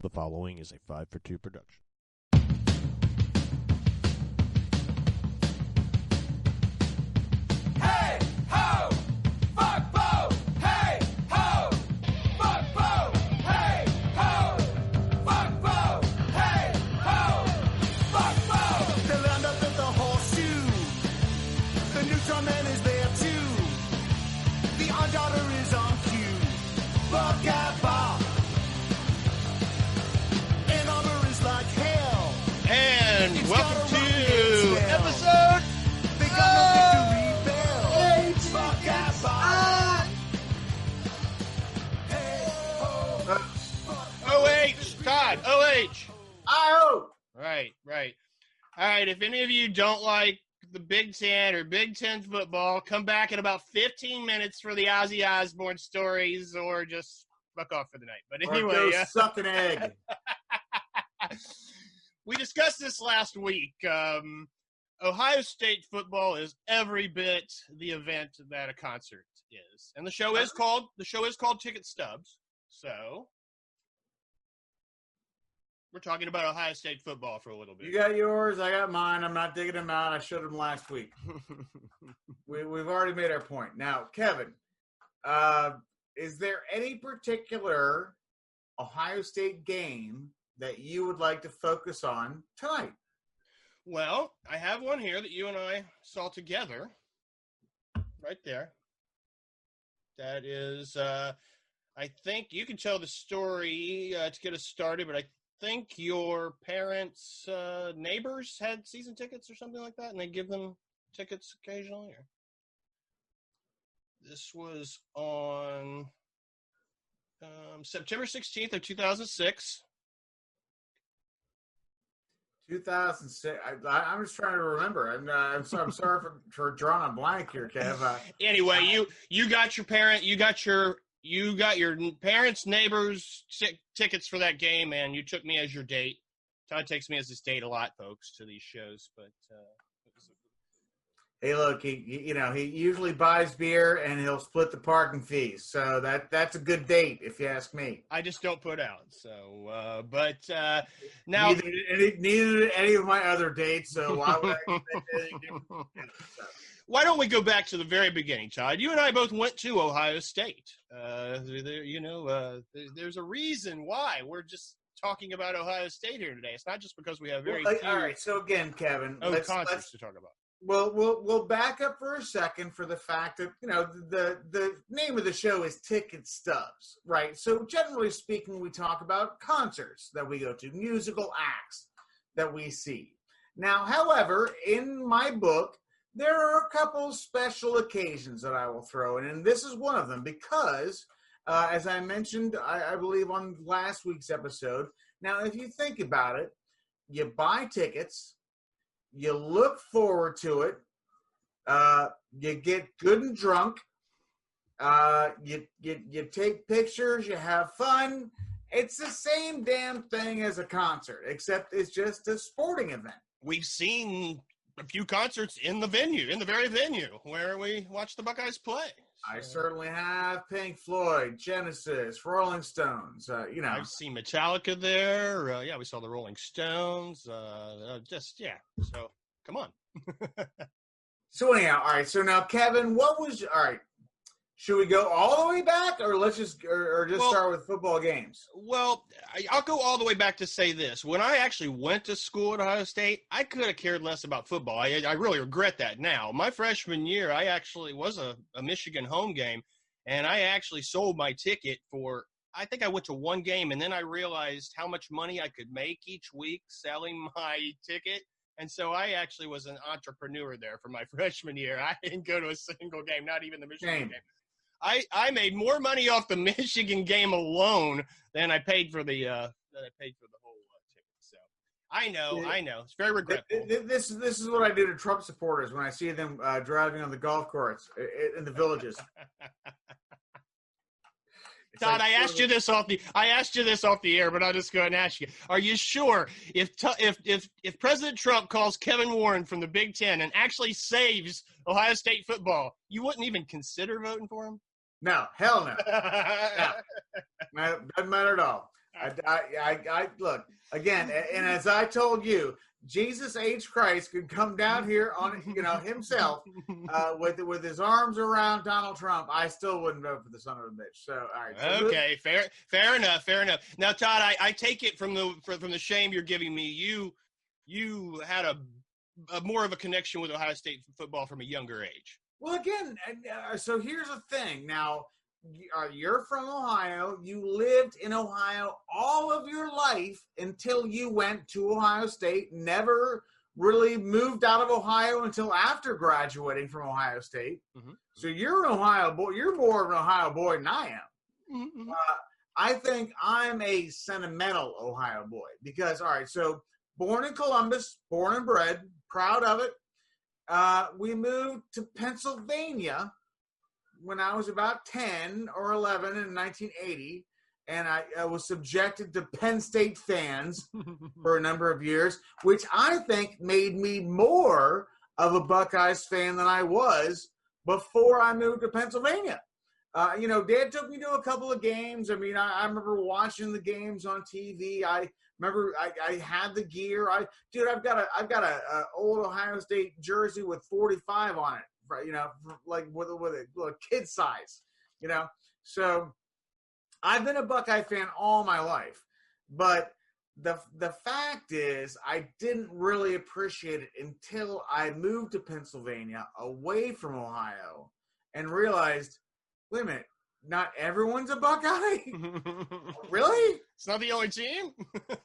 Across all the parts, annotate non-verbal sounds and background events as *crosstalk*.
The following is a 5 for 2 production. Right. All right, if any of you don't like the Big Ten or Big Ten football, come back in about 15 minutes for the Ozzy Osbourne stories or just fuck off for the night. But anyway, uh, suck an egg. *laughs* we discussed this last week. Um, Ohio State football is every bit the event that a concert is, and the show is called the show is called Ticket Stubs. So we're talking about Ohio State football for a little bit. You got yours, I got mine. I'm not digging them out. I showed them last week. *laughs* We, we've already made our point. Now, Kevin, uh, is there any particular Ohio State game that you would like to focus on tonight? well, I have one here that you and I saw together, right there. That is, uh, I think you can tell the story uh, to get us started, but I think your parents' uh, neighbors had season tickets or something like that, and they give them tickets occasionally. Or... This was on um, September sixteenth of two thousand six. 2006. I, I, I'm just trying to remember. I'm, uh, I'm, so, I'm sorry for, for drawing a blank here, Kev. Uh, *laughs* Anyway, you you got your parent, you got your you got your parents' neighbors t- tickets for that game, and you took me as your date. Todd takes me as his date a lot, folks, to these shows, but uh, hey, look, he, you know, he usually buys beer and he'll split the parking fees. So that that's a good date, if you ask me. I just don't put out. So, uh, but uh, now neither, any, neither did any of my other dates. So why would I expect anything different? *laughs* Why don't we go back to the very beginning, Todd? You and I both went to Ohio State. Uh, there, you know, uh, there, there's a reason why we're just talking about Ohio State here today. It's not just because we have very well, few all right. So again, Kevin, oh, let's, concerts let's to talk about. Well, we'll we'll back up for a second for the fact that you know the the name of the show is Ticket Stubs, right? So generally speaking, we talk about concerts that we go to, musical acts that we see. Now, however, in my book, there are a couple special occasions that I will throw in, and this is one of them because, uh, as I mentioned, I, I believe on last week's episode. Now, if you think about it, you buy tickets you look forward to it. Uh, you get good and drunk. Uh, you, you you take pictures. You have fun. It's the same damn thing as a concert, except it's just a sporting event. we've seen a few concerts in the venue, in the very venue where we watch the Buckeyes play. I certainly have Pink Floyd, Genesis, Rolling Stones. Uh, you know, I've seen Metallica there. Uh, yeah, we saw the Rolling Stones. Uh, uh, just yeah. So come on. *laughs* so anyhow, all right. So now, Kevin, what was all right? Should we go all the way back, or let's just or, or just Well- start with football games? Well, I'll go all the way back to say this. When I actually went to school at Ohio State, I could have cared less about football. I, I really regret that now. My freshman year, I actually was a, a Michigan home game, and I actually sold my ticket for, I think I went to one game, and then I realized how much money I could make each week selling *laughs* my ticket. And so I actually was an entrepreneur there for my *laughs* freshman year. I didn't go to a single game, not even the Michigan game. I, I made more money off the *laughs* Michigan game alone than I paid for the uh, than I paid for the whole uh, ticket. So I know, Yeah. I know, it's very regretful. th- This this is what I do to Trump supporters when I see them uh, driving on the golf course in the villages. *laughs* Todd, I asked you this off the I asked you this off the air, but I'll just go ahead and ask you: Are you sure if if if if President Trump calls Kevin Warren from the Big Ten and actually saves Ohio State football, you wouldn't even consider voting for him? No, hell *laughs* no. No, doesn't matter at all. I, I, I, I look again, and as I told you, Jesus H. Christ could come down here on you know himself uh, with with his arms around Donald Trump. I still wouldn't vote for the son of a bitch. So all right, okay, fair, fair enough, fair enough. Now, Todd, I, I take it from the from, from the shame you're giving me. You you had a, a more of a connection with Ohio State football from a younger age. Well, again, uh, so here's the thing. Now, uh, you're from Ohio. You lived in Ohio all of your life until you went to Ohio State. Never really moved out of Ohio until after graduating from Ohio State. Mhm. So you're an Ohio boy. You're more of an Ohio boy than I am. Mm-hmm. Uh, I think I'm a sentimental Ohio boy because, all right, so born in Columbus, born and bred, proud of it. Uh, we moved to Pennsylvania when I was about 10 or 11 in 1980, and I, I was subjected to Penn State fans *laughs* for a number of years, which I think made me more of a Buckeyes fan than I was before I moved to Pennsylvania. Uh, you know, Dad took me to a couple of games. I mean, I, I remember watching the games on TV. I remember I, I had the gear. I, dude, I've got a, I've got a, a old Ohio State jersey with 45 on it. right, You know, like with a, with a, with a kid size. You know, so I've been a Buckeye fan all my life, but the the fact is, I didn't really appreciate it until I moved to Pennsylvania, away from Ohio, and realized, wait a minute, not everyone's a Buckeye. *laughs* really? It's not the only team.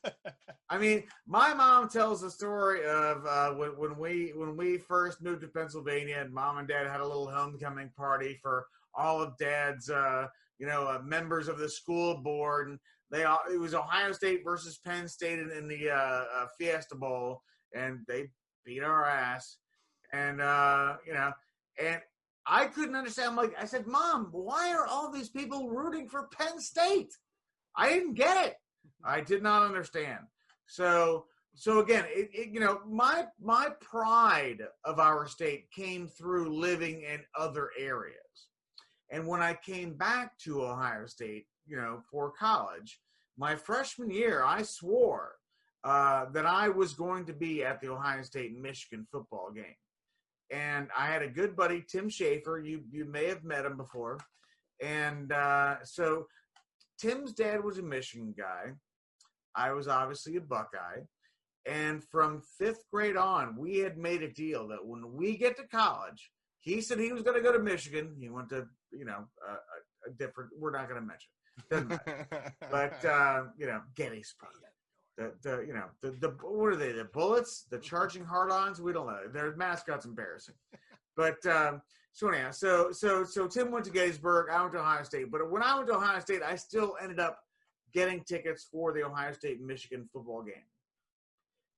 *laughs* I mean, my mom tells the story of uh, when, when we when we first moved to Pennsylvania, and mom and dad had a little homecoming party for all of dad's uh, you know uh, members of the school board, and they all it was Ohio State versus Penn State in, in the uh, uh, Fiesta Bowl, and they beat our ass, and uh, you know, and I couldn't understand. I'm like, I said, Mom, why are all these people rooting for Penn State? I didn't get it. I did not understand. So so again, it, it, you know, my my pride of our state came through living in other areas. And when I came back to Ohio State, you know, for college, my freshman year, I swore uh, that I was going to be at the Ohio State Michigan football game. And I had a good buddy, Tim Schaefer. You you may have met him before. And uh, so Tim's dad was a Michigan guy. I was obviously a Buckeye. And from fifth grade on, we had made a deal that when we get to college, he said he was going to go to Michigan. He went to, you know, a, a, a different, we're not going to mention. Doesn't matter. *laughs* but, uh, you know, Gettysburg. The, the, you know, the, the, what are they? The Bullets? The Charging Hard-Ons? We don't know. Their mascot's embarrassing. But, um, so anyhow, so so so Tim went to Gettysburg. I went to Ohio State. But when I went to Ohio State, I still ended up getting tickets for the Ohio State Michigan football game,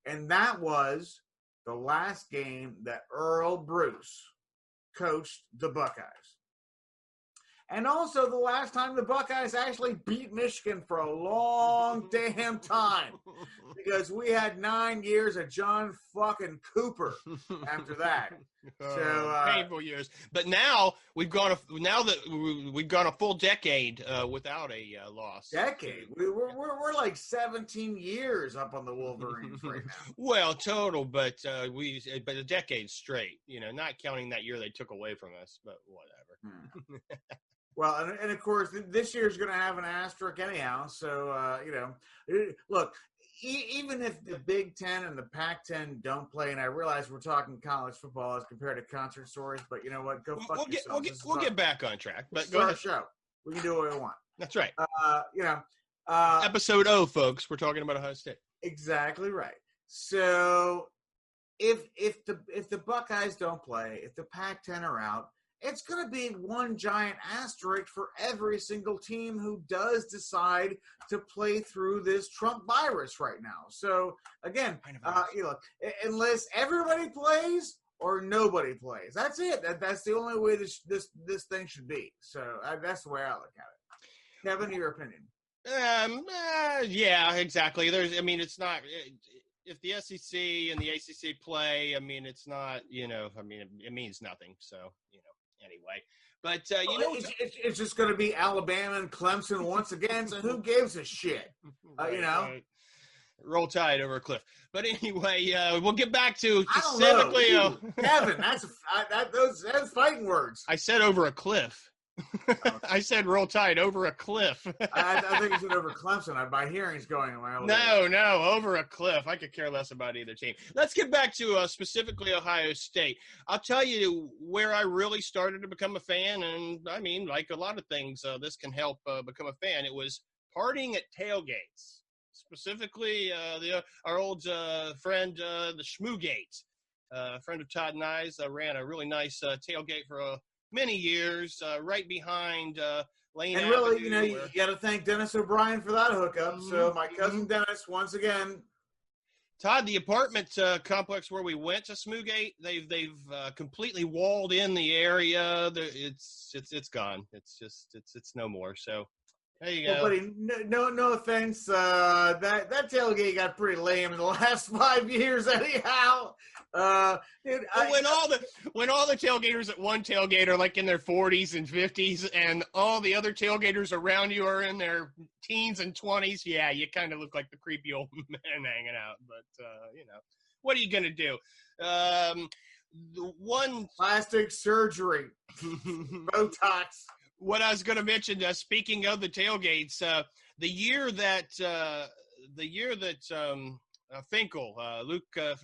and that was the last game that Earle Bruce coached the Buckeyes, and also the last time the Buckeyes actually beat Michigan for a long *laughs* damn time because we had nine years of John fucking Cooper after that. *laughs* So, uh, painful years. But now we've gone a, now that we- we've gone a full decade uh, without a uh, loss. decade. We, we're, we're, we're like 17 years up on the Wolverines right *laughs* now. Well, total, but uh, we but a decade straight. You know, not counting that year they took away from us, but whatever. Well, and, and of course, th- this year's going to have an asterisk anyhow. So, uh, you know, look, e- even if the Big Ten and the Pac 10 don't play, and I realize we're talking college football as compared to concert stories, but you know what? Go fuck we'll get we'll get we'll get back on track. But go ahead. show. We can do what we want. That's right. Uh, you know, uh, Episode O, folks. We're talking about Ohio State. Exactly right. So if if the if the Buckeyes don't play, if the Pac-10 are out, it's going to be one giant asterisk for every single team who does decide to play through this Trump virus right now. So again, uh, you know, unless everybody plays or nobody plays, that's it. That, that's the only way this this this thing should be. So uh, that's the way I look at it. Kevin, your opinion? Um, uh, yeah, exactly. There's, I mean, it's not if the SEC and the ACC play. I mean, it's not, you know, I mean, it, it means nothing. So, you know, anyway. But uh, you Well, know, it's, it's, it's just going to be Alabama and Clemson once again. So who gives a shit? *laughs* uh, you know? roll tide over a cliff. But anyway, uh, we'll get back to specifically. know. Uh, Kevin, *laughs* that's I, that those that's fighting words. I said over a cliff. *laughs* I said roll tide over a cliff. *laughs* I, I think you said over Clemson. I, my hearing's going around. No, no, over a cliff. I could care less about either team. Let's get back to uh, specifically Ohio State. I'll tell you where I really started to become a fan, and I mean, like a lot of things, uh, this can help uh, become a fan. It was partying at tailgates, specifically uh, the our old uh, friend, uh, the Schmoogate. Uh, a friend of Todd and I's uh, ran a really nice uh, tailgate for uh, many years, uh, right behind uh, Lane And really, Avenue, you know, you got to thank Dennis O'Brien for that hookup. So Mhm, my cousin Dennis, once again, Todd, the apartment uh, complex where we went to Smoogate, they've they've uh, completely walled in the area. It's it's it's gone. It's just it's it's no more. So there you well, go. buddy, no, no, no offense. Uh, that that tailgate got pretty lame in the *laughs* last five years, anyhow. Uh, dude, I, when all the when all the tailgaters at one tailgate are like in their 40s and 50s, and all the other tailgaters around you are in their teens and 20s, yeah, you kind of look like the creepy old *laughs* man hanging out. But uh, you know, what are you gonna do? Um, the one plastic surgery, *laughs* Botox. What I was going to mention, uh, speaking of the tailgates, uh, the year that uh, the year that um, uh, Finkel, uh, Luke uh,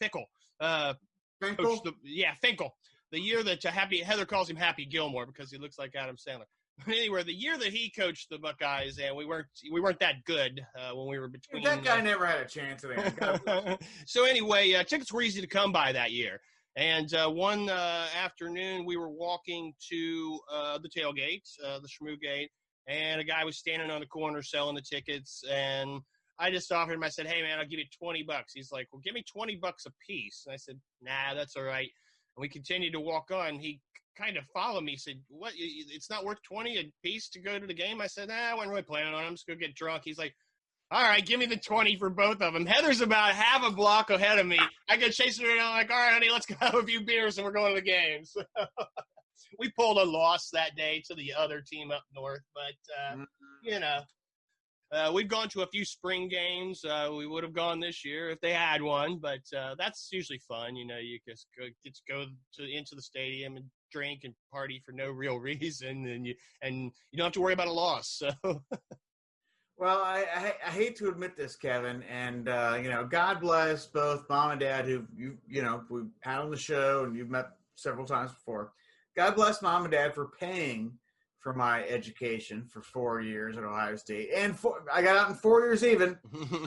Fickell, uh, Finkel? the yeah Finkel, the year that uh, Happy Heather calls him Happy Gilmore because he looks like Adam Sandler. But *laughs* anyway, the year that he coached the Buckeyes, and we weren't we weren't that good uh, when we were between. That guy uh, never had a chance it. *laughs* So anyway, uh, tickets were easy to come by that year. And uh, one uh, afternoon, we were walking to uh, the tailgate, uh, the Shmoo Gate, and a guy was standing on the corner selling the tickets. And I just offered him. I said, "Hey, man, I'll give you twenty bucks." He's like, "Well, give me twenty bucks a piece." And I said, "Nah, that's all right." And we continued to walk on. He kind of followed me. he Said, "What? It's not worth twenty a piece to go to the game?" I said, "Nah, I wasn't really planning on. it. I'm just gonna get drunk." He's like. All right, give me the 20 for both of them. Heather's about half a block ahead of me. I go chasing her down, like, all right, honey, let's *laughs* go have a few beers and we're going to the game. So *laughs* we pulled a loss that day to the other team up north, but, uh, you know, uh, we've gone to a few spring games. Uh, we would have gone this year if they had one, but uh, that's usually fun. You know, you just go, just go to into the stadium and drink and party for no real *laughs* reason, and you and you don't have to worry about a loss. So Well, I, I I hate to admit this, Kevin, and uh, you know, God bless both mom and dad who you you know we've had on the show and you've met several times before. God bless mom and dad for paying for my education for four years at Ohio State, and four, I got out in four years even.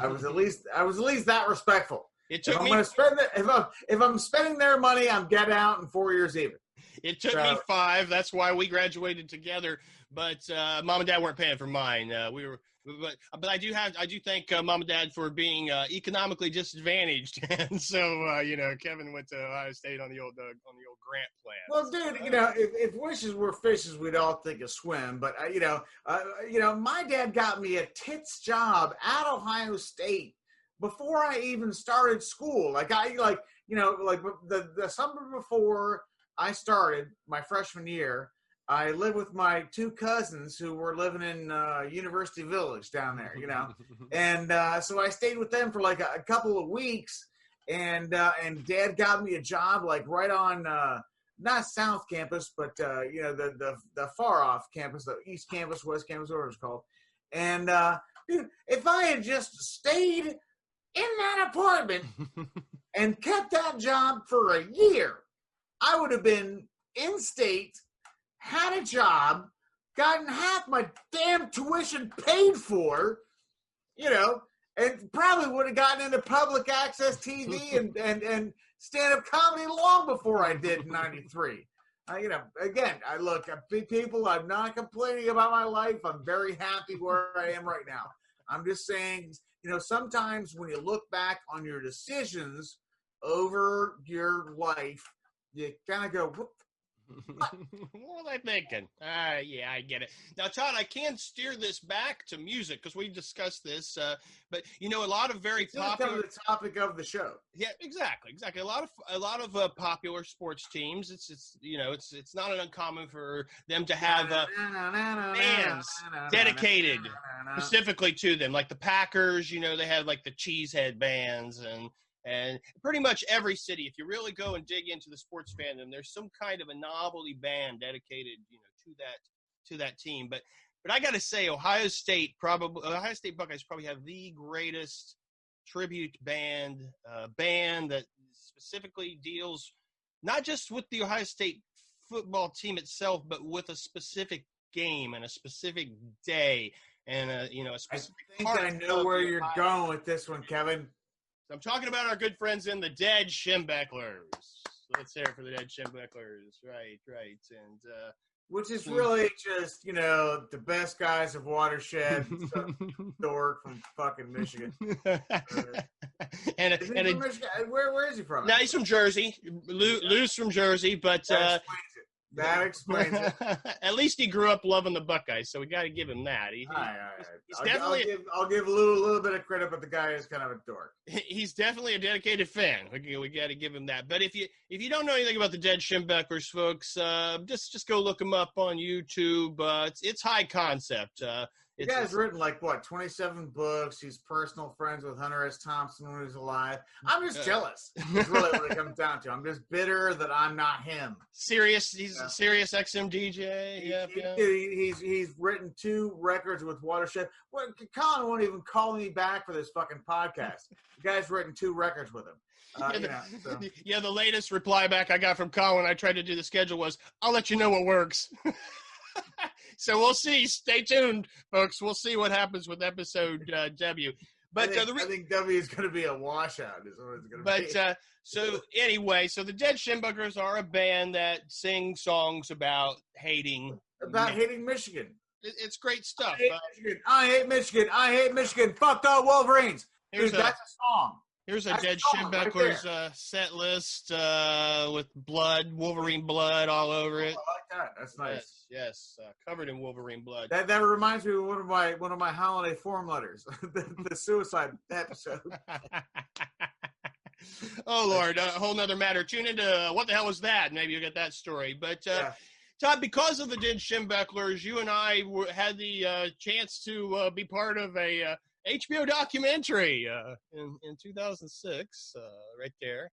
I was at *laughs* least I was at least that respectful. it If took I'm me going to spend it, if I'm if I'm spending their money, I'm get out in four years even. It took So- me five. That's why we graduated together. But uh, mom and dad weren't paying for mine. Uh, we were, but but I do have I do thank uh, mom and dad for being uh, economically disadvantaged, *laughs* and so uh, you know Kevin went to Ohio State on the old uh, on the old grant plan. Well, dude, you know, if, if wishes were fishes, we'd all think of swim. But uh, you know, uh, you know, my dad got me a tits job at Ohio State before I even started school. Like I, like you know, like the the summer before I started my freshman year, I lived with my two cousins who were living in uh, University Village down there. You know, *laughs* and uh, so I stayed with them for like a, a couple of weeks, and uh, and Dad got me a job like right on uh, not South Campus, but uh, you know the the the far off campus, the East Campus, West Campus, whatever it's called. And uh, dude, *clears throat* if I had just stayed in that apartment *laughs* and kept that job for a year, I would have been in state, had a job, gotten half my damn tuition paid for, you know, and probably would have gotten into public access TV *laughs* and and and stand up comedy long before I did in '93. Uh, you know, again, I look at big people. I'm not complaining about my life. I'm very happy where I am right now. I'm just saying, you know, sometimes when you look back on your decisions over your life, you kind of go, "Whoop, *laughs* what was I thinking? Ah, yeah, I get it. Now, Todd, I can steer this back to music because we discussed this. Uh, but you know, a lot of very It's popular. the topic of the show. Yeah, exactly, exactly. A lot of a lot of uh, popular sports teams. It's it's you know it's it's not uncommon for them to have uh, bands dedicated specifically to them, like the Packers. You know, they have like the cheesehead bands and. And pretty much every city, if you really go and dig into the sports fandom, there's some kind of a novelty band dedicated, you know, to that to that team. But but I got to say, Ohio State probably Ohio State Buckeyes probably have the greatest tribute band uh, band that specifically deals not just with the Ohio State football team itself, but with a specific game and a specific day and a you know a I specific. think part I know where you're Ohio- going with this one, Kevin. I'm talking about our good friends in the Dead Schembechlers. Let's hear it for the Dead Schembechlers. Right, right, and. uh Which is Hmm. really just, you know, the best guys of Watershed. *laughs* dork from fucking Michigan. *laughs* and he and from Michigan? Where, where is he from? now he's from Jersey, Lou, Lou's from Jersey, but uh, explains it. That explains it. *laughs* at least he grew up loving the Buckeyes, so we got to give him that. He, All right, all right. he's I'll, definitely- I'll give, I'll give Lou a little bit of credit, but the guy is kind of a dork. *laughs* he's definitely a dedicated fan. We, we got to give him that. But if you if you don't know anything about the Dead Schembechlers, folks, uh, just just go look them up on YouTube. Uh, it's it's high concept. Uh, The it's, guy's written like what, 27 books. He's personal friends with Hunter S. Thompson when he was alive. I'm just Yeah. jealous. *laughs* It's really what it comes down to. I'm just bitter that I'm not him. serious. He's Yeah. a serious XM DJ. He- Yep, he- yeah. he- he's he's written two records with Watershed. Well, Colin won't even call me back for this fucking podcast. *laughs* The guy's written two records with him. Uh, yeah, the, know, so. *laughs* yeah, the latest reply back I got from Colin I tried to do the schedule was, "I'll let you know what works." So we'll see. Stay tuned, folks. We'll see what happens with episode uh, W. But I think, uh, the re- I think W is going to be a washout. Is what it's going to but be. uh, so anyway, so the Dead Schembechlers are a band that sing songs about hating. About men. hating Michigan. It- It's great I stuff. hate Uh, Michigan. I hate Michigan. I hate Michigan. Fuck the Wolverines. here's Dude, a that's a song. Here's a that's Dead song right uh, set list uh, with blood, Wolverine blood all over it. I it. like that. That's nice. Yes, yes, uh, covered in Wolverine blood. That that reminds me of one of my one of my holiday form letters, *laughs* the, the suicide episode. *laughs* *laughs* oh Lord, a whole nother matter. Tune into uh, what the hell was that? Maybe you'll get that story. But uh, Yeah. Todd, because of the Dead Schembechlers, you and I had the uh, chance to uh, be part of a uh, HBO documentary uh, in in 2006, uh, right there.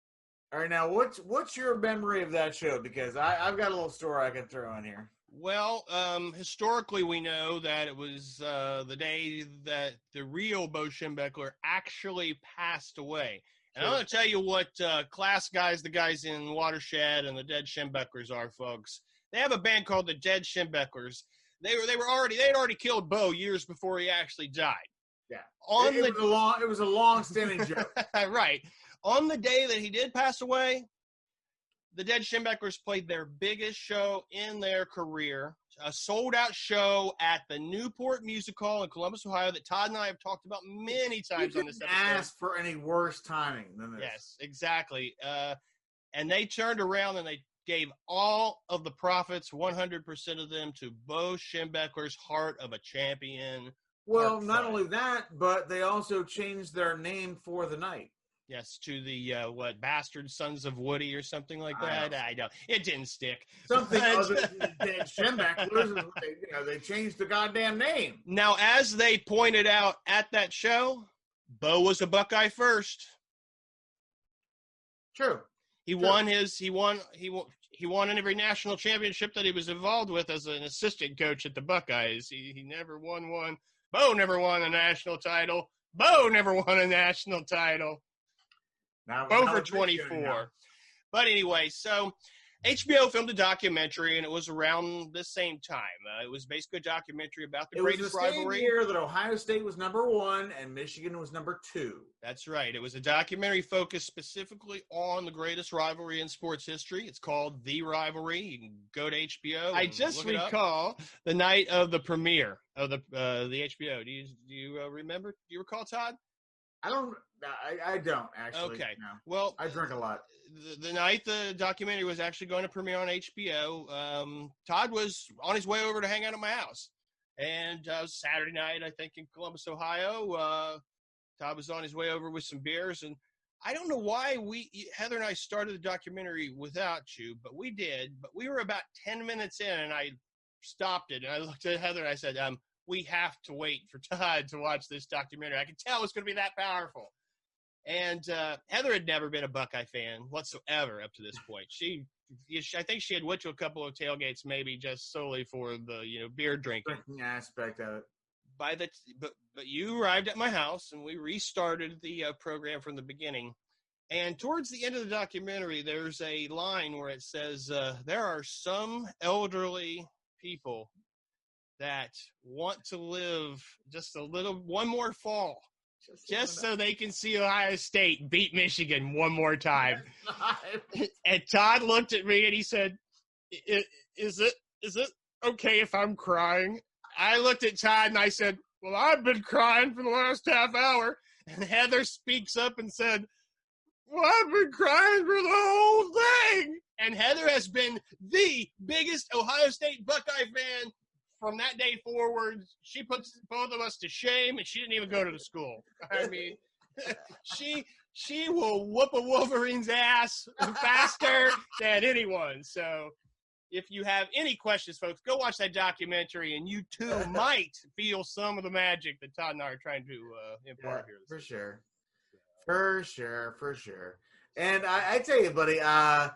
All right, now what's what's your memory of that show? Because I, I've got a little story I can throw in here. Well, um, historically, we know that it was uh, the day that the real Bo Schembechler actually passed away. And I'm going to tell you what uh, class guys, the guys in Watershed and the Dead Schembechlers are, folks. They have a band called the Dead Schembechlers. They were they were already they had already killed Bo years before he actually died. Yeah. On it, it the was a long it was a long standing joke. *laughs* right. On the day that he did pass away, the Dead Schembechlers played their biggest show in their career, a sold out show at the Newport Music Hall in Columbus, Ohio, that Todd and I have talked about many times on this episode. ask for any worse timing than this. Yes, exactly. Uh, and they turned around and they gave all of the profits, 100% of them, to Bo Schembechler's Heart of a Champion. Well, not only that, but they also changed their name for the night. Yes, to the uh, what bastard sons of Woody or something like I that. know. I know it didn't stick. Something But- other *laughs* than they, you know, they changed the goddamn name. Now, as they pointed out at that show, Bo was a Buckeye first. True. He Sure. won his. He won. He won. He won in every national championship that he was involved with as an assistant coach at the Buckeyes. He, he never won one. Bo never won a national title. Bo never won a national title. Now, Bo for it's Michigan now. 24. But anyway, so HBO filmed a documentary, and it was around the same time. Uh, it was basically a documentary about the It was the greatest same rivalry. year that Ohio State was number one and Michigan was number two. That's right. It was a documentary focused specifically on the greatest rivalry in sports history. It's called The Rivalry. You can go to HBO. I just look it up. recall the night of the premiere of the uh, the HBO. Do you do you uh, remember? Do you recall, Todd? I don't. I, I don't actually. Okay. No. Well, I drink a lot. the, the night the documentary was actually going to premiere on HBO, um, Todd was on his way over to hang out at my house. And uh, Saturday night, I think, in Columbus, Ohio. Uh, Todd was on his way over with some beers. And I don't know why we, Heather and I started the documentary without you, but we did. But we were about 10 minutes in, and I stopped it. And I looked at Heather and I said, um, we have to wait for *laughs* Todd to watch this documentary. I can tell it's going to be that powerful. And uh, Heather had never been a Buckeye fan whatsoever up to this point. She, I think she had went to a couple of tailgates, maybe just solely for the you know beer drinking. Aspect of it. By the but but you arrived at my house and we restarted the uh, program from the beginning. And towards the end of the documentary, there's a line where it says, uh, "There are some elderly people that want to live just a little one more fall." just so they can see Ohio State beat Michigan one more *laughs* time. *laughs* and Todd looked at me and he said, "I- "Is it is it okay if I'm crying?" I looked at Todd and I said, "Well, I've been crying for the last half hour." And Heather speaks up and said, "Well, I've been crying for the whole thing." And Heather has been the biggest Ohio State Buckeye fan from that day forward, she puts both of us to shame, and she didn't even go to the school. I mean, *laughs* she she will whoop a Wolverine's ass faster than anyone. So, if you have any questions, folks, go watch that documentary, and you too *laughs* might feel some of the magic that Todd and I are trying to uh, Yeah, impart here. for sure. For sure, for sure. And I, I tell you, buddy, uh,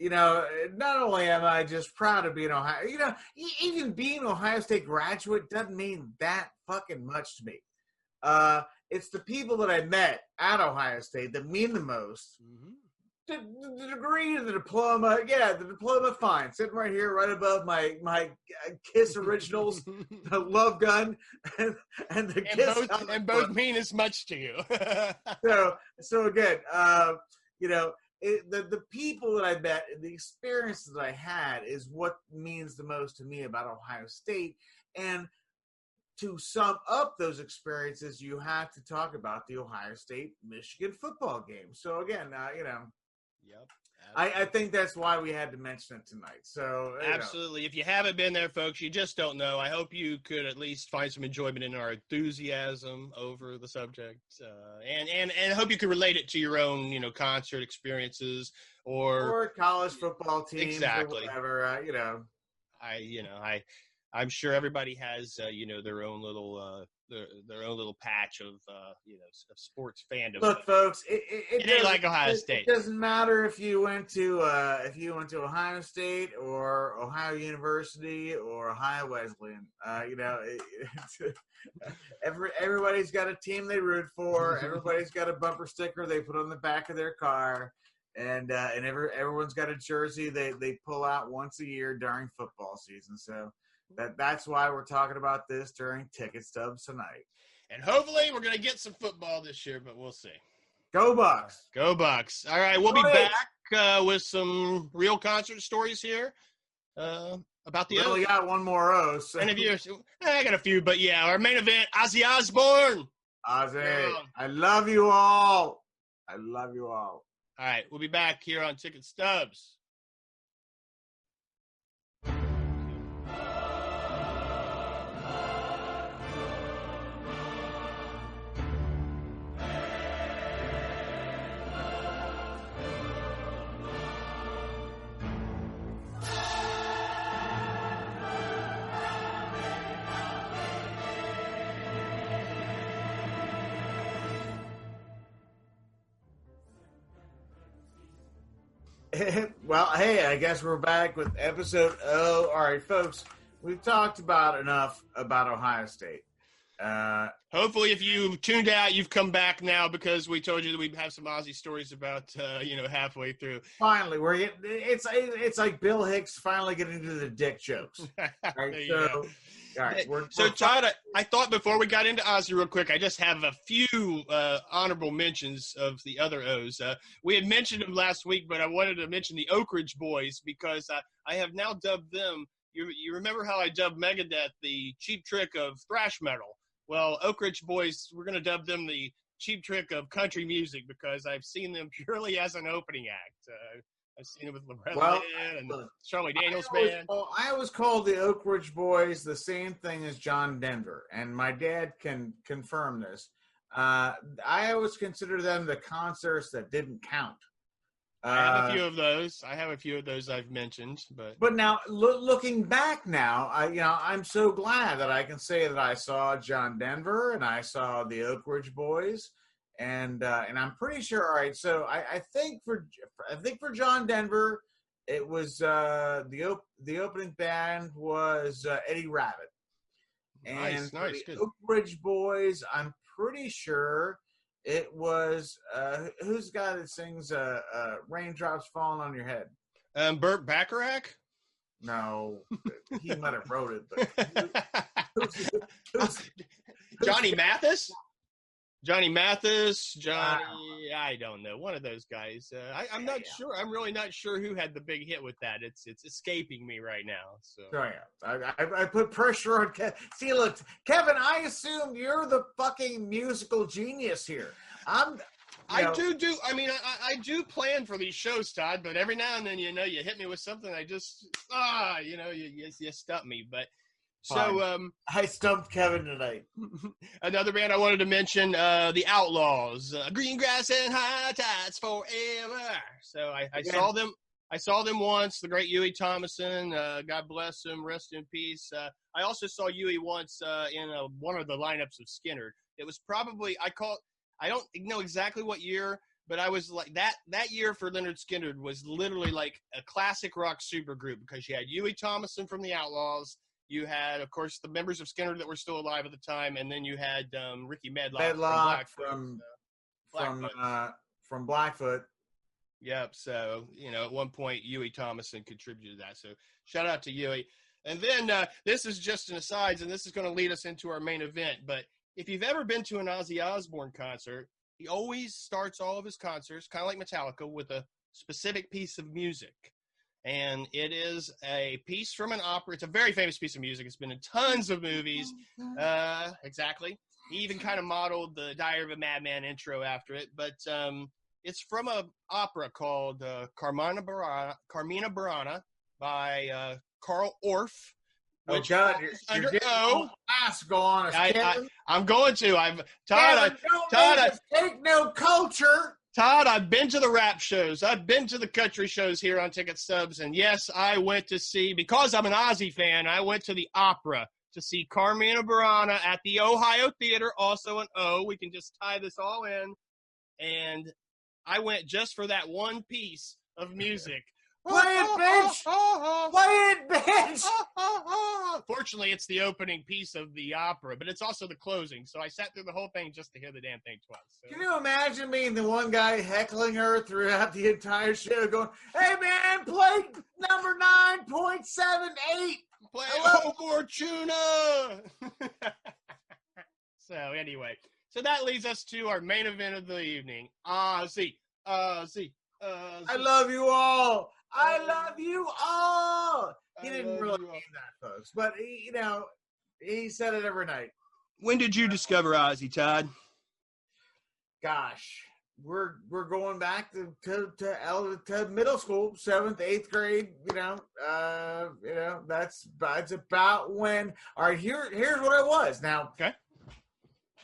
you know, not only am I just proud of being Ohio, you know, even being Ohio State graduate doesn't mean that fucking much to me. Uh, it's the people that I met at Ohio State that mean the most. The, the degree, the diploma, yeah, the diploma, fine, sitting right here, right above my my uh, Kiss originals, *laughs* the Love Gun, *laughs* and, and the and Kiss both and both mean as much to you. *laughs* so so again, uh, you know, it, the the people that I met, the experiences that I had, is what means the most to me about Ohio State. And to sum up those experiences, you have to talk about the Ohio State Michigan football game. So again, uh, you know, yep. I, I think that's why we had to mention it tonight. So you know, Absolutely. If you haven't been there, folks, you just don't know. I hope you could at least find some enjoyment in our enthusiasm over the subject, uh, and and and hope you could relate it to your own, you know, concert experiences or, or college football teams, Exactly. or whatever. Uh, you know, I, you know, I, I'm sure everybody has, uh, you know, their own little, uh, their their own little patch of, uh, you know, of sports fandom. Look, folks, it, it, It ain't like Ohio State. It doesn't matter if you went to uh, if you went to Ohio State or Ohio University or Ohio Wesleyan. Uh, you know, *laughs* every everybody's got a team they root for. Everybody's got a bumper sticker they put on the back of their car, and uh, and every, everyone's got a jersey they they pull out once a year during football season. So. That, that's why we're talking about this during ticket stubs tonight. and hopefully we're gonna get some football this year, but we'll see. Go Bucks! Go Bucks! All right, we'll be back uh, with some real concert stories here uh, about the We only got one more O. So. And if you, I got a few, but yeah, our main event, Ozzy Osbourne. Ozzy, Yeah. I love you all. I love you all. All right, we'll be back here on Ticket Stubs. *laughs* well, hey, I guess we're back with episode O. All right, folks, we've talked about enough about Ohio State. Uh, Hopefully, if you tuned out, you've come back now because we told you that we'd have some Ozzy stories about, uh, you know, halfway through. finally, we're getting, it's it's like Bill Hicks finally getting to the dick jokes. *laughs* Right, so. All right, we're, So, we're Todd, I, I thought before we got into Ozzy real quick, I just have a few uh, honorable mentions of the other O's. Uh, we had mentioned them last week, but I wanted to mention the Oak Ridge Boys because I, I have now dubbed them. You, you remember how I dubbed Megadeth the cheap trick of thrash metal? Well, Oak Ridge Boys, we're going to dub them the cheap trick of country music because I've seen them *laughs* purely as an opening act. Uh, I've seen it with Loretta Well, and Charlie Daniels I always, band. call, I always call the Oak Ridge Boys the same thing as John Denver, and my dad can confirm this. Uh, I always consider them the concerts that didn't count. I have Uh, a few of those. I have a few of those I've mentioned, but But now, loo- looking back now, I you know I'm so glad that I can say that I saw John Denver and I saw the Oak Ridge Boys, and uh, and I'm pretty sure. All right, so I, I think for I think for John Denver, it was uh, the op- the opening band was uh, Eddie Rabbitt, and nice, for nice, the good. Oak Ridge Boys, I'm pretty sure it was uh, who's the guy that sings uh, uh, "Raindrops Falling on Your Head." Um, Burt Bacharach. No, he might have wrote it, but *laughs* who's, who's, Johnny Mathis. Johnny Mathis, Johnny, I don't know, one of those guys. Uh, I, I'm not Yeah. sure. I'm really not sure who had the big hit with that. It's it's escaping me right now. So Oh yeah, I, I, I put pressure on Kevin. See, look, Kevin, I assumed you're the fucking musical genius here. I'm. you I know, do do. I mean, I, I- I do plan for these shows, Todd. But every now and then, you know, you hit me with something. I just ah, you know, you you, you stump me. But so um, I stumped Kevin tonight. *laughs* another band I wanted to mention, uh, the Outlaws, uh, Green Grass and High Tides Forever. So I, I Again. saw them. I saw them once. The great Hughie Thomasson. Uh, God bless him. Rest in peace. Uh, I also saw Hughie once uh, in uh one of the lineups of Skynyrd. It was probably I call. I don't know exactly what year, but I was like that. That year for Lynyrd Skynyrd was literally like a classic rock supergroup because you had Hughie Thomasson from the Outlaws. You had, of course, the members of Skynyrd that were still alive at the time, and then you had um, Rickey Medlocke, Medlocke from Blackfoot. from So, from Blackfoot. uh, from Blackfoot. Yep. So, you know, at one point, Hughie Thomasson contributed to that. So, shout out to Hughie. And then uh, this is just an aside, and this is going to lead us into our main event. But if you've ever been to an Ozzy Osbourne concert, he always starts all of his concerts, kind of like Metallica, with a specific piece of music. And it is a piece from an opera. It's a very famous piece of music. It's been in tons of movies. Uh, exactly. He even kind of modeled the Diary of a Madman intro after it, but um, it's from a opera called uh, Carmina Burana, Carmina Burana by uh, Carl Orff. Oh which God, you're, under you're getting O. all classical on I, I, I'm going to. I'm Todd. I, Kevin, don't Todd, I- take no culture. Todd, I've been to the rap shows. I've been to the country shows here on Ticket Stubs, and yes, I went to see because I'm an Ozzy fan. I went to the opera to see Carmina Burana at the Ohio Theater, also an O. We can just tie this all in, and I went just for that one piece of music. Play it, bitch! *laughs* Play it, bitch. *laughs* Fortunately, it's the opening piece of the opera, but it's also the closing. So I sat through the whole thing just to hear the damn thing twice. So- Can you imagine me being the one guy heckling her throughout the entire show, going, "Hey man, play number nine point seven eight. Play Hello? Fortuna. *laughs* so anyway, so that leads us to our main event of the evening. Ozzy, Ozzy, Ozzy. I ah, ah, love you all. I love you all." He I didn't really mean that, folks, but he, you know, he said it every night. When did you discover Ozzy, Todd? Gosh, we're we're going back to to to, ele- to middle school, seventh, eighth grade. You know, uh, you know that's that's about when. All right, here here's what it was. Now, Okay.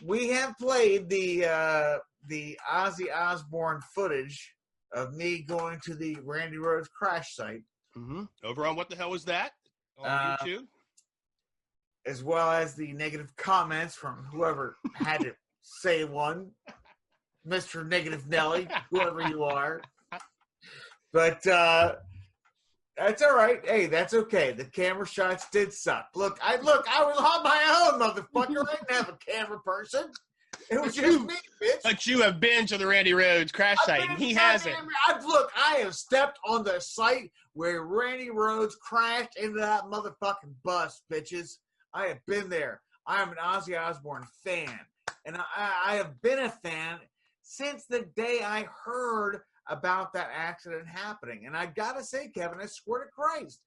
we have played the uh, the Ozzy Osbourne footage of me going to the Randy Rhoads crash site, Mm-hmm. Over on what the hell was that on Uh, YouTube? as well as the negative comments from whoever had to *laughs* say one, Mister Negative Nelly, whoever you are. But uh, that's all right. Hey, that's okay. The camera shots did suck. Look, I look. I was on my own, motherfucker. I didn't have a camera person. It was just me, bitch. But you have been to the Randy Rhoads crash I've site, and he hasn't. I've, look, I have stepped on the site where Randy Rhoads crashed into that motherfucking bus, bitches. I have been there. I am an Ozzy Osbourne fan, and I, I I have been a fan since the day I heard about that accident happening. And I gotta say, Kevin, I swear to Christ,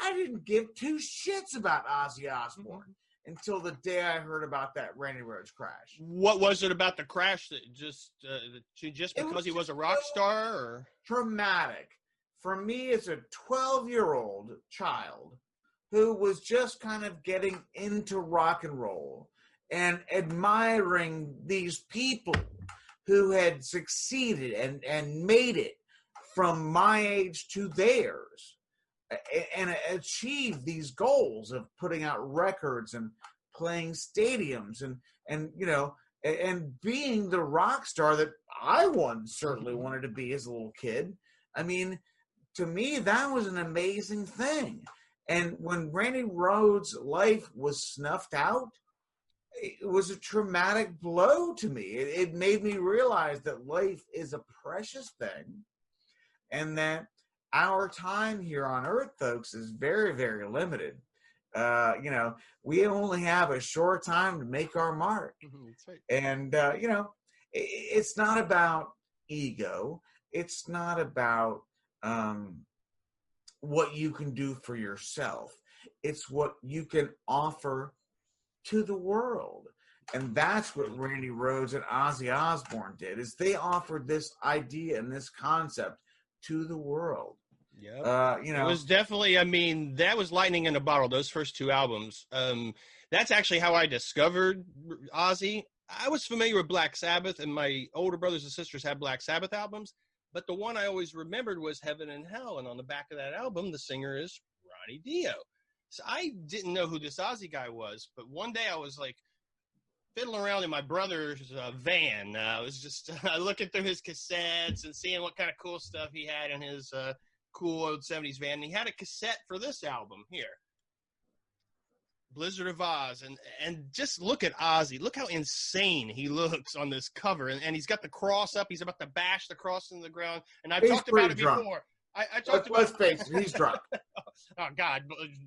I didn't give two shits about Ozzy Osbourne. Until the day I heard about that Randy Rhoads crash. What was it about the crash that just uh, that- just because was he was a rock star or Traumatic for me as a 12 year old child who was just kind of getting into rock and roll and admiring these people who had succeeded and, and made it from my age to theirs and achieve these goals of putting out records and playing stadiums and and you know and being the rock star that I once certainly wanted to be as a little kid. I mean, to me, that was an amazing thing. And when Randy Rhoads' life was snuffed out, it was a traumatic blow to me. It, it made me realize that life is a precious thing and that our time here on earth, folks, is very, very limited. Uh, you know, we only have a short time to make our mark. Right. and uh, you know it's not about ego. It's not about um, what you can do for yourself. It's what you can offer to the world. And that's what Randy Rhoads and ozzy osbourne did is they offered this idea and this concept to the world Yeah. uh, you know It was definitely. I mean, that was lightning in a bottle. Those first two albums. Um, that's actually how I discovered Ozzy. I was familiar with Black Sabbath, and my older brothers and sisters had Black Sabbath albums. But the one I always remembered was Heaven and Hell, and on the back of that album, the singer is Ronnie Dio. So I didn't know who this Ozzy guy was, but one day I was like fiddling around in my brother's uh, van. Uh, I was just *laughs* uh, looking through his cassettes and seeing what kind of cool stuff he had in his uh, cool old 70s van and he had a cassette for this album here. Blizzard of Ozz and and just look at ozzy. Look how insane he looks on this cover and, and he's got the cross up. He's about to bash the cross in the ground and i've He's talked about it drunk. before I, I talked let's, about let's face it he's drunk *laughs* oh god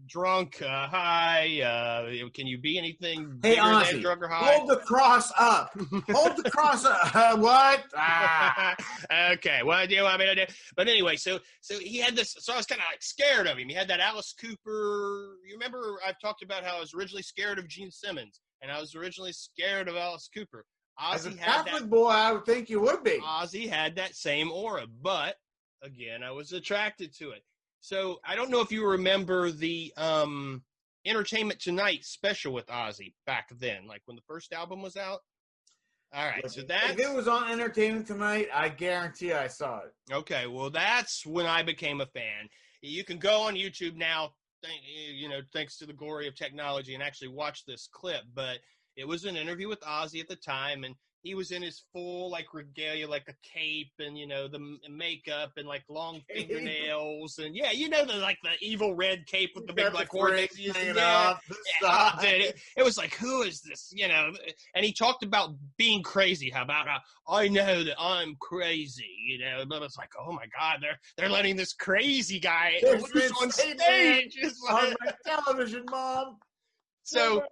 drunk uh, high uh, can you be anything Hey, Ozzy, than drunk or high hold the cross up hold the cross up *laughs* Uh, what ah. *laughs* okay, what do you want me to do? But anyway, so so he had this. So I was kind of like scared of him. He had that Alice Cooper. You remember I've talked about how I was originally scared of Gene Simmons, and I was originally scared of Alice Cooper. As a had Catholic that. boy, I would think you would be. Ozzy had that same aura, but again, I was attracted to it. So I don't know if you remember the um, Entertainment Tonight special with Ozzy back then, like when the first album was out. All right, so that if it was on Entertainment Tonight, I guarantee I saw it. Okay, well, that's when I became a fan. You can go on YouTube now, you know, thanks to the glory of technology, and actually watch this clip. But it was an interview with Ozzy at the time, and he was in his full like regalia, like a cape, and you know the makeup and like long *laughs* fingernails, and yeah, you know the like the evil red cape with the big like the horn. fringe hanging Yeah, yeah, *laughs* dude, it, it was like, who is this? You know, and he talked about being crazy. How about uh, I know that I'm crazy. You know, but it's like, oh my god, they're they're letting this crazy guy There's loose *laughs* Vince on stage. Like- on my television, Mom. so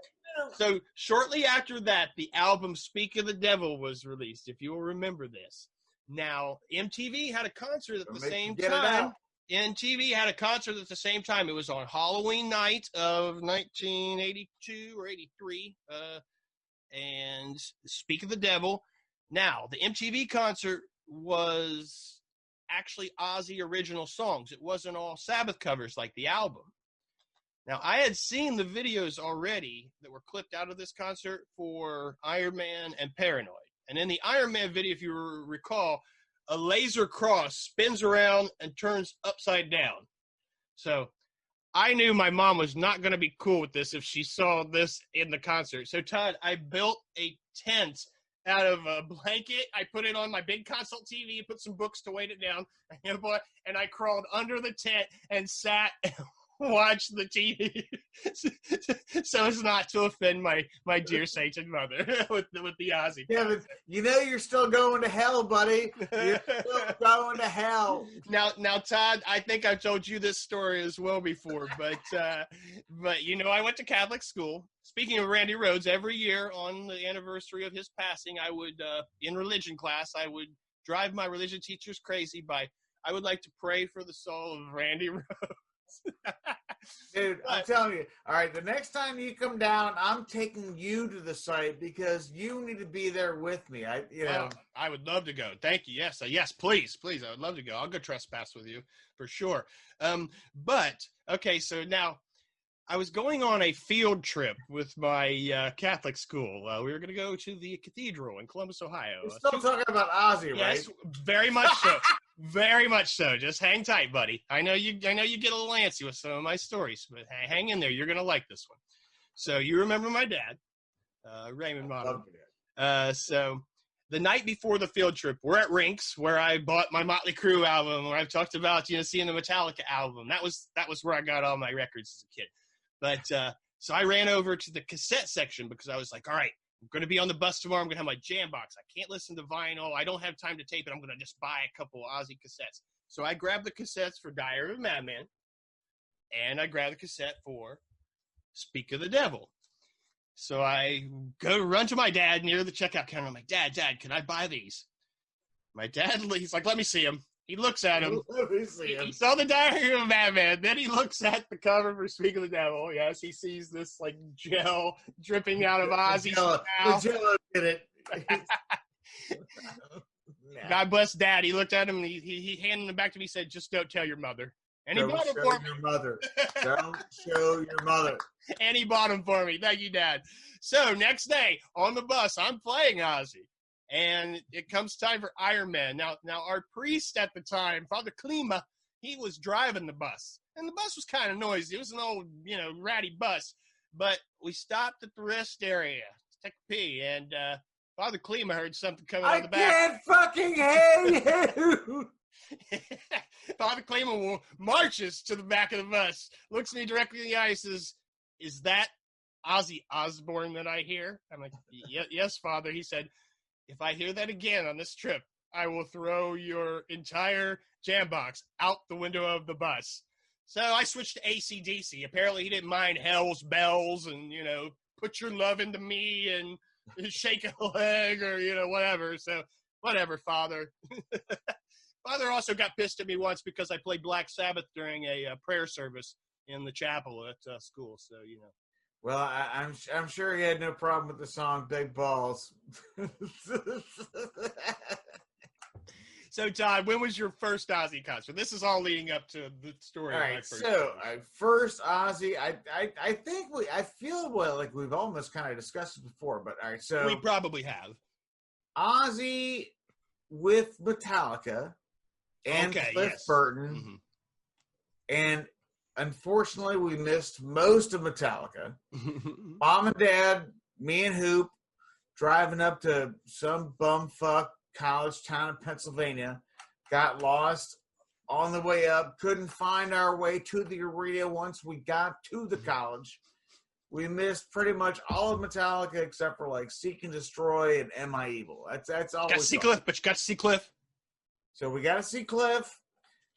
so shortly after that, the album "Speak of the Devil" was released. If you will remember this. Now, MTV had a concert at Don't the same time. MTV had a concert at the same time. It was on Halloween night of 1982 or 83. Uh, and Speak of the Devil. Now, the MTV concert was actually Ozzy original songs. It wasn't all Sabbath covers like the album. Now, I had seen the videos already that were clipped out of this concert for Iron Man and Paranoid. And in the Iron Man video, if you recall, a laser cross spins around and turns upside down. So I knew my mom was not going to be cool with this if she saw this in the concert. So, Todd, I built a tent out of a blanket. I put it on my big console TV, put some books to weight it down, *laughs* and I crawled under the tent and sat and *laughs* watched the TV *laughs* so as not to offend my, my dear sainted mother *laughs* with, the- with the Ozzy. Kevin, you know you're still going to hell, buddy. You're *laughs* still going to hell. now now todd i think i've told you this story as well before but uh but you know i went to catholic school speaking of Randy Rhoads every year on the anniversary of his passing i would uh in religion class i would drive my religion teachers crazy by i would like to pray for the soul of Randy Rhoads *laughs* Dude, I'm telling you. All right, the next time you come down, I'm taking you to the site because you need to be there with me. I, you know, Oh, I would love to go. Thank you. Yes, uh, yes, please, please. I would love to go. I'll go trespass with you for sure. Um, but okay, so now I was going on a field trip with my uh, Catholic school. Uh, we were going to go to the cathedral in Columbus, Ohio. Uh, still talking about Ozzy, Yes, right? very much so. *laughs* very much so. Just hang tight, buddy. I know you. I know you get a little antsy with some of my stories, but hey, hang in there. You're gonna like this one. So you remember my dad, uh, Raymond Monahan. Uh, so the night before the field trip, we're at Rinks where I bought my Motley Crue album, where I've talked about you know seeing the Metallica album. That was that was where I got all my records as a kid. But uh, so I ran over to the cassette section because I was like, all right. I'm going to be on the bus tomorrow. I'm going to have my jam box. I can't listen to vinyl. I don't have time to tape it. I'm going to just buy a couple Ozzy cassettes. So I grabbed the cassettes for Diary of a Madman, and I grabbed the cassette for Speak of the Devil. So I go run to my dad near the checkout counter. I'm like, Dad, Dad, can I buy these? My dad, *laughs* he's like, let me see them. He looks at them. *laughs* Let me see He, him. he saw the Diary of a Madman. Then he looks at the cover for Speak of the Devil. Oh, yes, he sees this like gel dripping out of Ozzy's mouth. the Jello did it. *laughs* Nah. God bless Dad. He looked at him and he, he, he handed them back to me. He said, "Just don't tell your mother." And he Don't bought show for me. your mother. *laughs* Don't show your mother. and he bought them for me. Thank you, Dad. So next day on the bus, I'm playing Ozzy, and it comes time for Iron Man. Now, now our priest at the time, Father Klima, he was driving the bus, and the bus was kind of noisy. It was an old, you know, ratty bus. But we stopped at the rest area to take a pee, and uh, Father Klima heard something coming out I of the back. I can't fucking hear you. *laughs* Father Klima marches to the back of the bus, looks me directly in the eye, says, "Is that Ozzy Osbourne that I hear?" I'm like, "Yes, Father." He said, "If I hear that again on this trip, I will throw your entire jam box out the window of the bus." So I switched to ACDC. Apparently, he didn't mind Hell's Bells and you know, put your love into me and *laughs* shake a leg or you know whatever. So whatever, Father. *laughs* Father also got pissed at me once because I played Black Sabbath during a uh, prayer service in the chapel at uh, school. So you know, Well, I, I'm I'm sure he had no problem with the song "Big Balls." *laughs* so Todd, when was your first Ozzy concert? This is all leading up to the story. All of my first so concert. uh, first Ozzy, I, I I think we I feel well like we've almost kind of discussed it before, but all right, so we probably have. Ozzy with Metallica and Okay, Cliff yes. Burton, Mhm. and unfortunately we missed most of Metallica. *laughs* Mom and Dad, me and Hoop, driving up to some bumfuck college town in Pennsylvania, got lost on the way up, couldn't find our way to the arena once we got to the mm-hmm. college. We missed pretty much all of Metallica except for like Seek and Destroy and Am I Evil. That's that's all. got we to see. Cliff, but you got to see Cliff. So we got to see Cliff.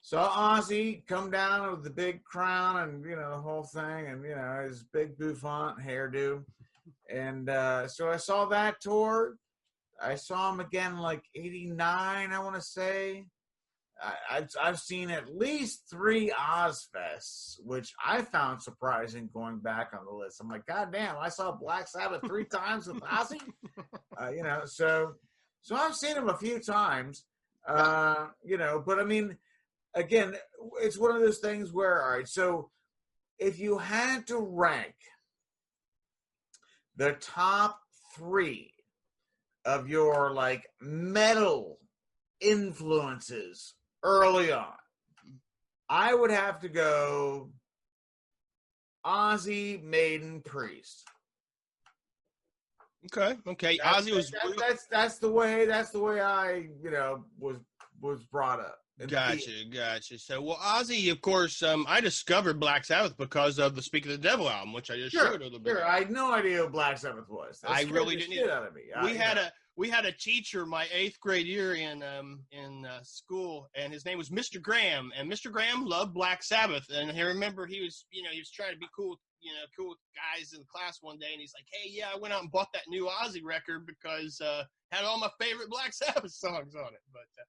Saw Ozzy come down with the big crown and you know the whole thing, and you know his big bouffant hairdo, and uh, so I saw that tour. I saw him again like '89, I want to say. I, I've, I've seen at least three Ozzfests, which I found surprising going back on the list. I'm like, God damn, I saw Black Sabbath three times with Ozzy. *laughs* Uh, you know, so so I've seen him a few times. Uh, you know, but I mean, again, it's one of those things where, all right, so if you had to rank the top three of your like metal influences early on, I would have to go Ozzy, Maiden, Priest. Okay, okay. That's, Ozzy was that's, that's that's the way that's the way I you know was was brought up. Gotcha, gotcha. So, well, Ozzy, of course, um, I discovered Black Sabbath because of the Speak of the Devil album, which I just Sure, showed a little bit. Sure, I had no idea who Black Sabbath was. That I really didn't Shit out of me. We you had know. a we had a teacher my eighth grade year in um in uh, school, and his name was Mr. Graham, and Mr. Graham loved Black Sabbath, and I remember he was you know he was trying to be cool, you know, cool with guys in the class one day, and he's like, hey, yeah, I went out and bought that new Ozzy record because uh had all my favorite Black *laughs* Sabbath songs on it, but. Uh,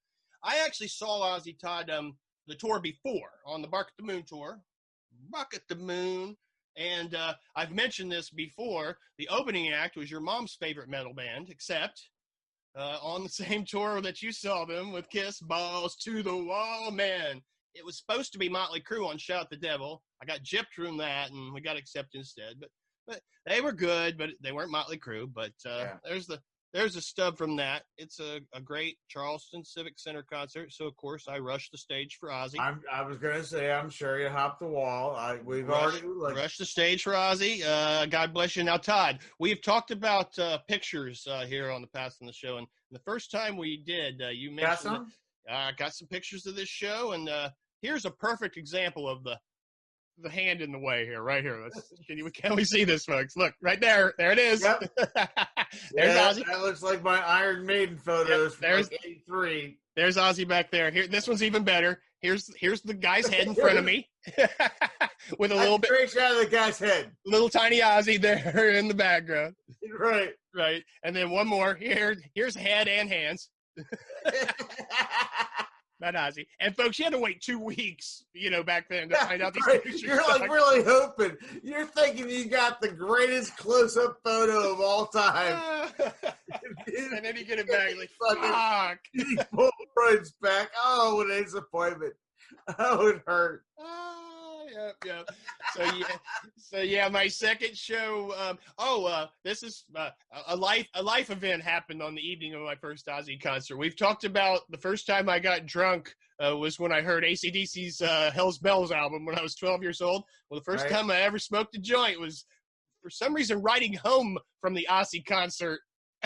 I actually saw Ozzy Todd um, the tour before on the Bark at the Moon tour Rock at the Moon. And uh, I've mentioned this before. The opening act was your mom's favorite metal band, Accept uh, on the *laughs* same tour that you saw them with Kiss Balls to the Wall, man. It was supposed to be Motley Crue on Shout the Devil. I got gypped from that, and we got accepted instead. But but they were good, but they weren't Motley Crue. But uh, Yeah. there's the there's a stub from that. It's a, a great Charleston Civic Center concert. So of course I rushed the stage for Ozzy. I'm, I was gonna say, I'm sure you hopped the wall. I, we've Rush- already like, Rush the stage for Ozzy. Uh, God bless you. Now, Todd, we've talked about uh, pictures uh, here on the past on the show, and the first time we did, uh, you got some. I got some pictures of this show, and uh, here's a perfect example of the the hand in the way here, right here. Let's, can you can we see this, folks? Look, right there, there it is. Yep. *laughs* *laughs* there's Yeah, Ozzy. That looks like my Iron Maiden photos from there's- like '83. There's Ozzy back there. Here, this one's even better. Here's here's the guy's head in *laughs* front of me, *laughs* with a little bit, shot of the guy's head. little tiny Ozzy there in the background. Right. Right, and then one more. Here, here's head and hands. Not Ozzy. And folks, you had to wait two weeks, you know, back then to find out these *laughs* pictures. You're like really hoping. You're thinking you got the greatest close-up photo of all time. *laughs* and then you get it back, like, *laughs* fuck. Polaroids back. Oh, what a disappointment. Oh, it hurt. Ah. Yep, yep. So yeah, so yeah, my second show. Um, oh, uh, this is uh, a life a life event happened on the evening of my first Ozzy concert. We've talked about the first time I got drunk uh, was when I heard ACDC's uh, Hell's Bells album when I was 12 years old. Well, the first Right. time I ever smoked a joint was for some reason riding home from the Ozzy concert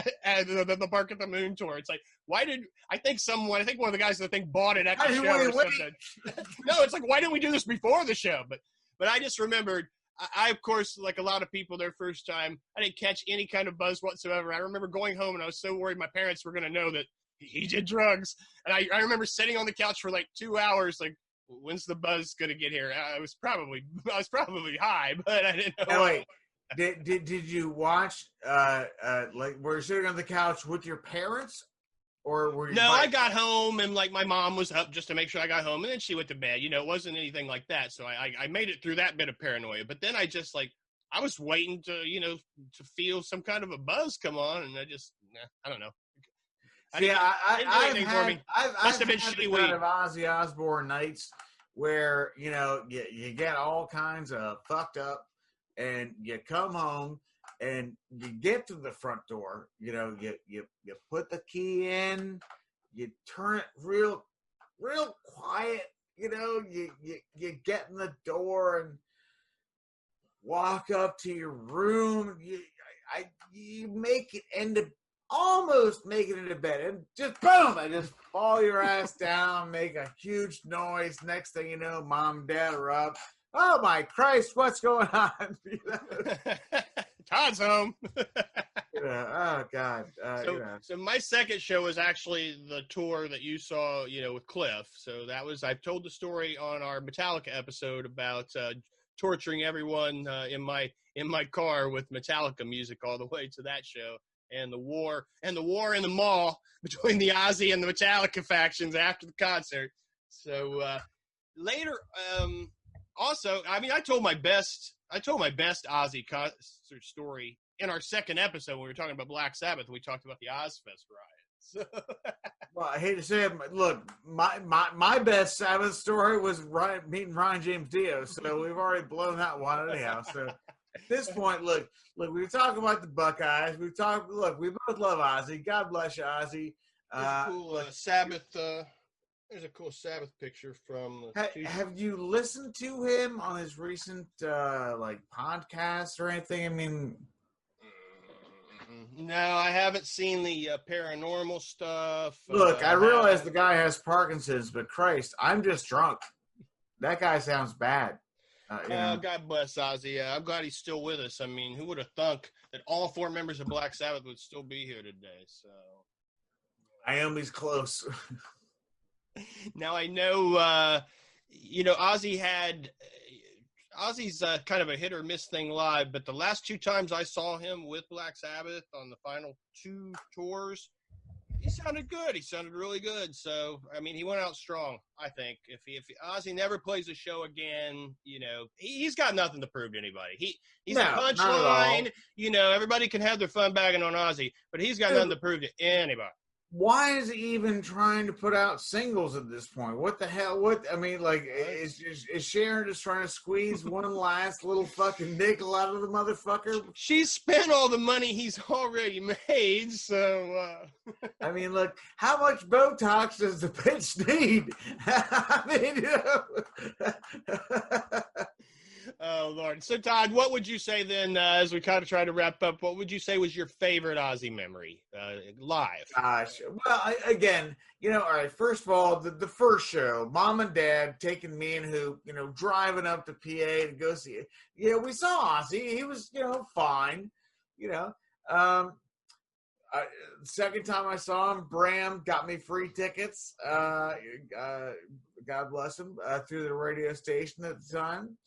*laughs* at the, the, the Bark at the Moon tour. It's like, why did I think someone? I think one of the guys that I think bought it at the show or something. *laughs* no, it's like, why didn't we do this before the show? But but I just remembered. I, I, of course, like a lot of people, their first time, I didn't catch any kind of buzz whatsoever. I remember going home and I was so worried my parents were going to know that he did drugs. And I, I remember sitting on the couch for like two hours, like, when's the buzz going to get here? I was probably, *laughs* I was probably high, but I didn't know. Did, did did you watch uh uh like were you sitting on the couch with your parents or were you No, by- I got home and like my mom was up just to make sure I got home, and then she went to bed. You know, it wasn't anything like that. So I, I, I made it through that bit of paranoia. But then I just like I was waiting to you know to feel some kind of a buzz come on, and I just nah, I don't know. I See, I, I, I've had. I've, Must I've have been kind of Ozzy Osbourne nights where you know you, you get all kinds of fucked up, and you come home and you get to the front door. You know, you you you put the key in, you turn it real real quiet. You know, you you you get in the door and walk up to your room. You I, you make it into almost make it into bed and just boom, I just fall your ass down, make a huge noise. Next thing you know, mom and dad are up. Oh my Christ, what's going *laughs* on? *laughs* You know, *laughs* Todd's home. you know, oh God. Uh, so, you know. so my second show was actually the tour that you saw, you know, with Cliff. So that was I've told the story on our Metallica episode about uh, torturing everyone uh, in my in my car with Metallica music all the way to that show, and the war and the war in the mall between the Ozzy and the Metallica factions after the concert. So uh, later, um, also, I mean, I told my best I told my best Ozzy concert story in our second episode when we were talking about Black Sabbath. We talked about the Ozzfest riots. So, *laughs* Well, I hate to say it, but look, my my my best Sabbath story was Ryan, meeting Ronnie James Dio, so *laughs* we've already blown that one anyhow. So at this point, look, look, we were talking about the Buckeyes. We talked. Look, we both love Ozzy. God bless you, Ozzy. Uh, cool uh, Sabbath. Uh, there's a cool Sabbath picture from. Ha- have you listened to him on his recent uh like podcasts or anything? I mean, Mm, No, I haven't seen the uh, paranormal stuff. look, Uh, I realize the guy has Parkinson's, but Christ, I'm just drunk. That guy sounds bad. Uh, Uh. God bless Ozzy. Uh, I'm glad he's still with us. I mean, who would have thunk that all four members of Black Sabbath would still be here today? So Naomi's close. *laughs* now I know, uh, you know, Ozzy had Ozzy's uh, kind of a hit or miss thing live, but the last two times I saw him with Black Sabbath on the final two tours, he sounded good. He sounded really good. So I mean, he went out strong. I think if he, if Ozzy never plays a show again, you know, he, he's got nothing to prove to anybody. He he's No, a punchline. You know, everybody can have their fun bagging on Ozzy, but he's got nothing to prove to anybody. Why is he even trying to put out singles at this point? What the hell? What I mean, like, is is, is Sharon just trying to squeeze *laughs* one last little fucking nickel out of the motherfucker? She spent all the money he's already made, so uh, *laughs* I mean, look, how much Botox does the *laughs* bitch need? I mean, you know. Oh lord. So Todd, what would you say then, uh, as we kind of try to wrap up? What would you say was your favorite Ozzy memory uh, live? Gosh, well, I, again, you know, all right. First of all, the, the first show, mom and dad taking me and who, you know, driving up to PA to go see it. You know, we saw Ozzy. He was, you know, fine. You know, um, second time I saw him, Bram got me free tickets. Uh, uh, God bless him uh, through the radio station at the time,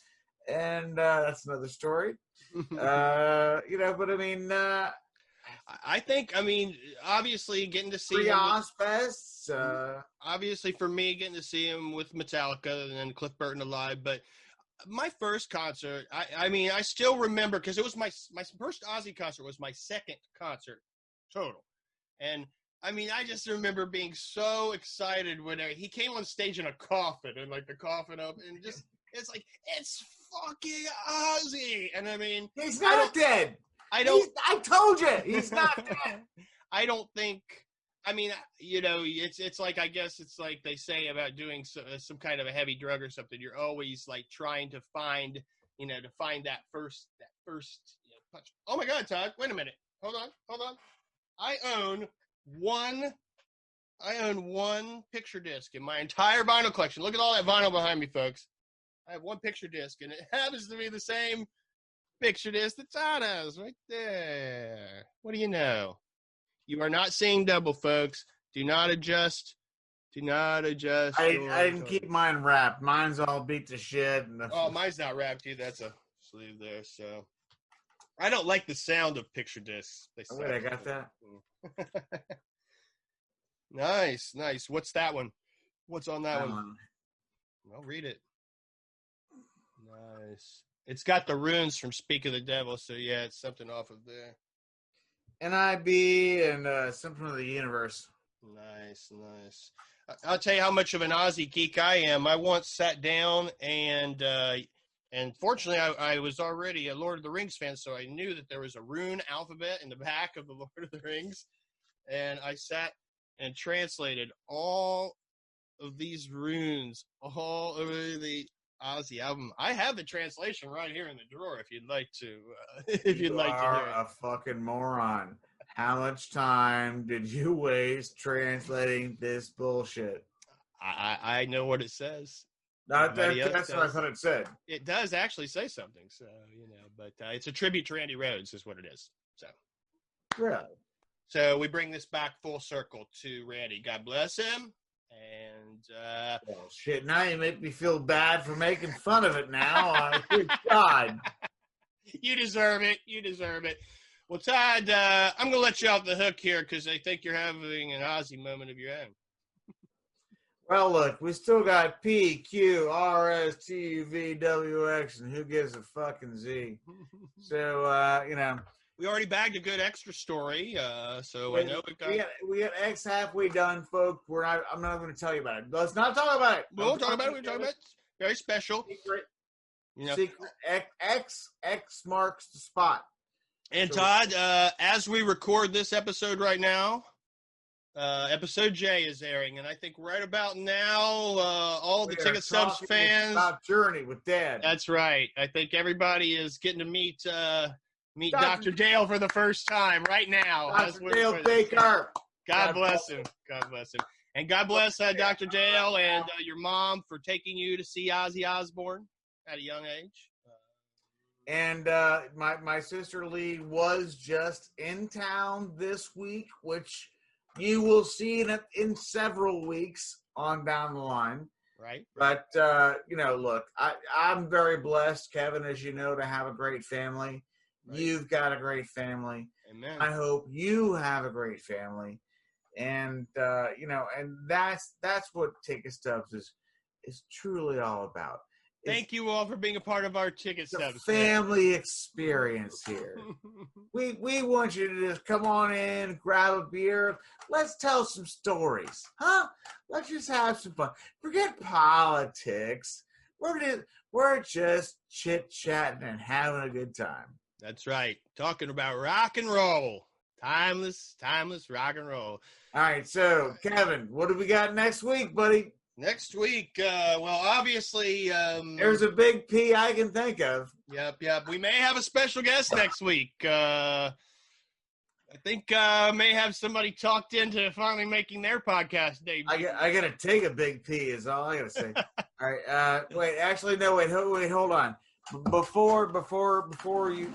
and uh, that's another story. *laughs* Uh, you know, but I mean. Uh, I think, I mean, obviously getting to see him with- uh, obviously for me getting to see him with Metallica and then Cliff Burton alive, but my first concert, I, I mean, I still remember because it was my my first Ozzy concert was my second concert total, and I mean, I just remember being so excited when uh, he came on stage in a coffin and like the coffin up and just it's like it's fucking Ozzy, and I mean, he's not dead. I don't. He's- I told you, he's not *laughs* dead. I don't think. I mean, you know, it's it's like I guess it's like they say about doing so, uh, some kind of a heavy drug or something. You're always like trying to find, you know, to find that first that first you know, punch. Oh my God, Todd! Wait a minute. Hold on, hold on. I own one. I own one picture disc in my entire vinyl collection. Look at all that vinyl behind me, folks. I have one picture disc, and it *laughs* happens to be the same picture disc that Todd has right there. What do you know? You are not seeing double, folks. Do not adjust. Do not adjust. I, your- I didn't keep mine wrapped. Mine's all beat to shit. And *laughs* Oh, mine's not wrapped either. That's a sleeve there. So I don't like the sound of picture discs. They Oh, wait, I got that. *laughs* nice, nice. What's that one? What's on that one? Um, I'll read it. Nice. It's got the runes from Speak of the Devil, so yeah, it's something off of there. NIB and uh, Symptom of the Universe. Nice, nice. I'll tell you how much of an Ozzy geek I am. I once sat down and uh, and fortunately I, I was already a Lord of the Rings fan, so I knew that there was a rune alphabet in the back of the *laughs* Lord of the Rings, and I sat and translated all of these runes all over the Ozzy album. I have the translation right here in the drawer if you'd like to. Uh, *laughs* if you'd you like to hear it. a fucking moron. How much time did you waste translating this bullshit? I, I know what it says. Not that, that's what I thought it said. it does actually say something. So you know, but uh, it's a tribute to Randy Rhoads, is what it is. So, Really? so we bring this back full circle to Randy. God bless him. And uh, Well, shit. Now you make me feel bad for making fun of it. Now, good *laughs* God. you deserve it. You deserve it. Well, Todd, uh, I'm going to let you off the hook here because I think you're having an Ozzy moment of your own. Well, look, we still got P, Q, R, S, T, U, V, W, X, and who gives a fucking Z? *laughs* So, uh, you know, we already bagged a good extra story, uh, so I know we got. we got we got X halfway done, folks. We're not. I'm not going to tell you about it. Let's not talk about it. We won't talk about it. We're talking about it. very special. secret. You know, Secret. X, X X marks the spot. And So- Todd, uh, as we record this episode right now, uh, episode J is airing, and I think right about now, uh, all the We are ticket stubs fans. about Journey with Dad. That's right. I think everybody is getting to meet uh, meet Dr. Doctor Dale for the first time right now. Dr. Dale. Baker. God God bless him. God bless him. And God bless uh, Dr. Dale and uh, your mom for taking you to see Ozzy Osbourne at a young age. And uh, my my sister Lee was just in town this week, which you will see in in several weeks on down the line. Right? But uh, you know, look, I, I'm very blessed, Kevin, as you know, to have a great family. Right. You've got a great family. Amen. I hope you have a great family. and uh, you know, and that's that's what Ticket Stubs is is truly all about. It's Thank you all for being a part of our ticket stubs. family experience here. *laughs* we we want you to just come on in, grab a beer. Let's tell some stories, huh? Let's just have some fun. Forget politics. We're just we're just chit chatting and having a good time. That's right. Talking about rock and roll. Timeless, timeless rock and roll. All right, so Kevin, what do we got next week, buddy? Next week, uh, well, obviously, um, There's a big P I can think of. Yep, yep. We may have a special guest next week. Uh, I think uh, may have somebody talked into finally making their podcast debut. I got, I gotta take a big P is all I gotta say. *laughs* all right, uh, wait, actually, no, wait, wait, hold on. Before, before, before you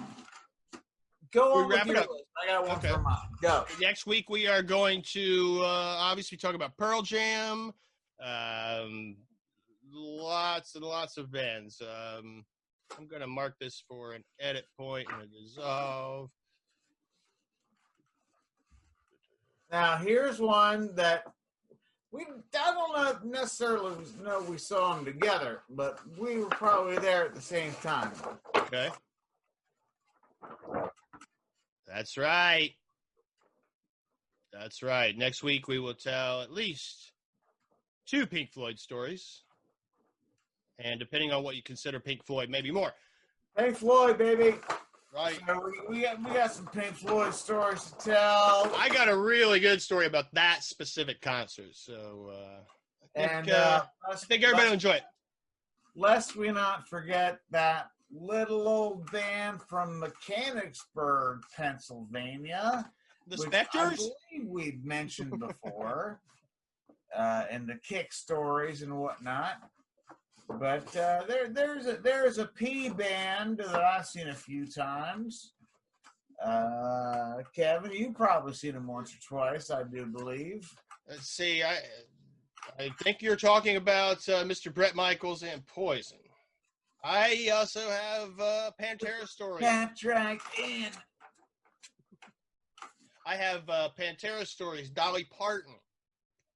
go on wrap it up. list, I got one Okay. for mine. Go. Next week we are going to uh, obviously talk about Pearl Jam. Um, lots and lots of bands. Um, I'm gonna mark this for an edit point and a dissolve. Now, here's one that we I don't necessarily know we saw them together, but we were probably there at the same time. Okay. That's right. That's right. Next week we will tell at least two Pink Floyd stories. And depending on what you consider Pink Floyd, maybe more. Pink Floyd, baby. Right. So we, we got we got some Pink Floyd stories to tell. I got a really good story about that specific concert. So uh, I think, And uh, uh, I think everybody will enjoy it. lest we not forget that little old band from Mechanicsburg, Pennsylvania. The Spectres? We've mentioned before *laughs* uh, in the kick stories and whatnot. But uh, there, there's a there's a P band that I've seen a few times. Uh, Kevin, you've probably seen them once or twice, I do believe. Let's see. I I think you're talking about uh, Mr. Bret Michaels and Poison. I also have uh, Pantera story. Patrick in. I have uh, Pantera stories. Dolly Parton.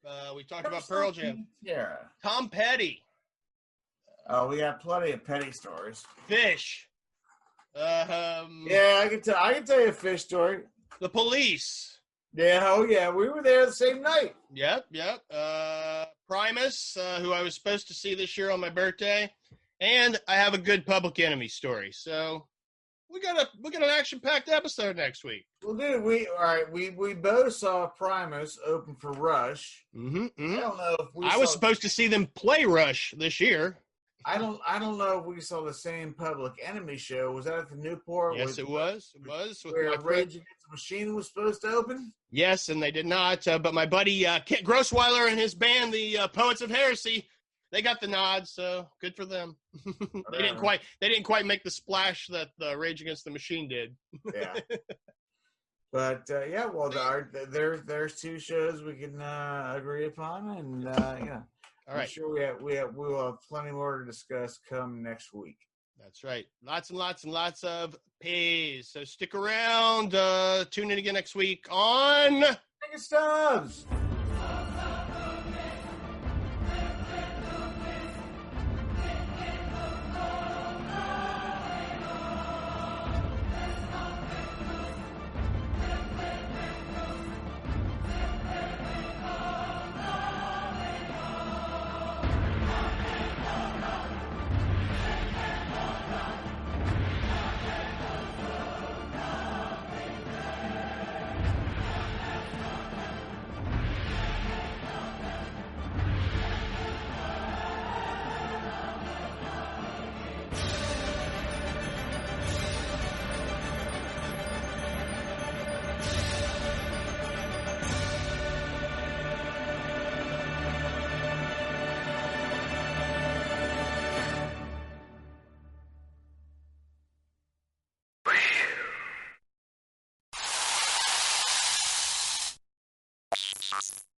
Uh, we talked about Pearl Jam. Yeah. Tom Petty. Oh, we got plenty of petty stories. Phish. Um, Yeah, I can tell. I can tell you a fish story. The Police. Yeah. Oh, yeah. We were there the same night. Yep, yep. Uh, Primus, uh, who I was supposed to see this year on my birthday, and I have a good Public Enemy story. So we got a we got an action packed episode next week. Well, dude, we all right. We we both saw Primus open for Rush. Mm-hmm, I don't know if we. I was supposed to see them play Rush this year. I don't. I don't know if we saw the same Public Enemy show. Was that at the Newport? Yes, with- it was. It was. With Where Rage. Against the Machine was supposed to open. Yes, and they did not. Uh, but my buddy uh, Kent Grossweiler and his band, the uh, Poets of Heresy, they got the nod. So good for them. *laughs* they didn't quite. They didn't quite make the splash that uh, Rage Against the Machine did. Yeah. *laughs* but uh, yeah, well, there, there there's two shows we can uh, agree upon, and uh, yeah, All I'm sure we have, we have, we will have plenty more to discuss come next week. That's right. Lots and lots and lots of pays. So stick around. Uh, tune in again next week on. Stubs.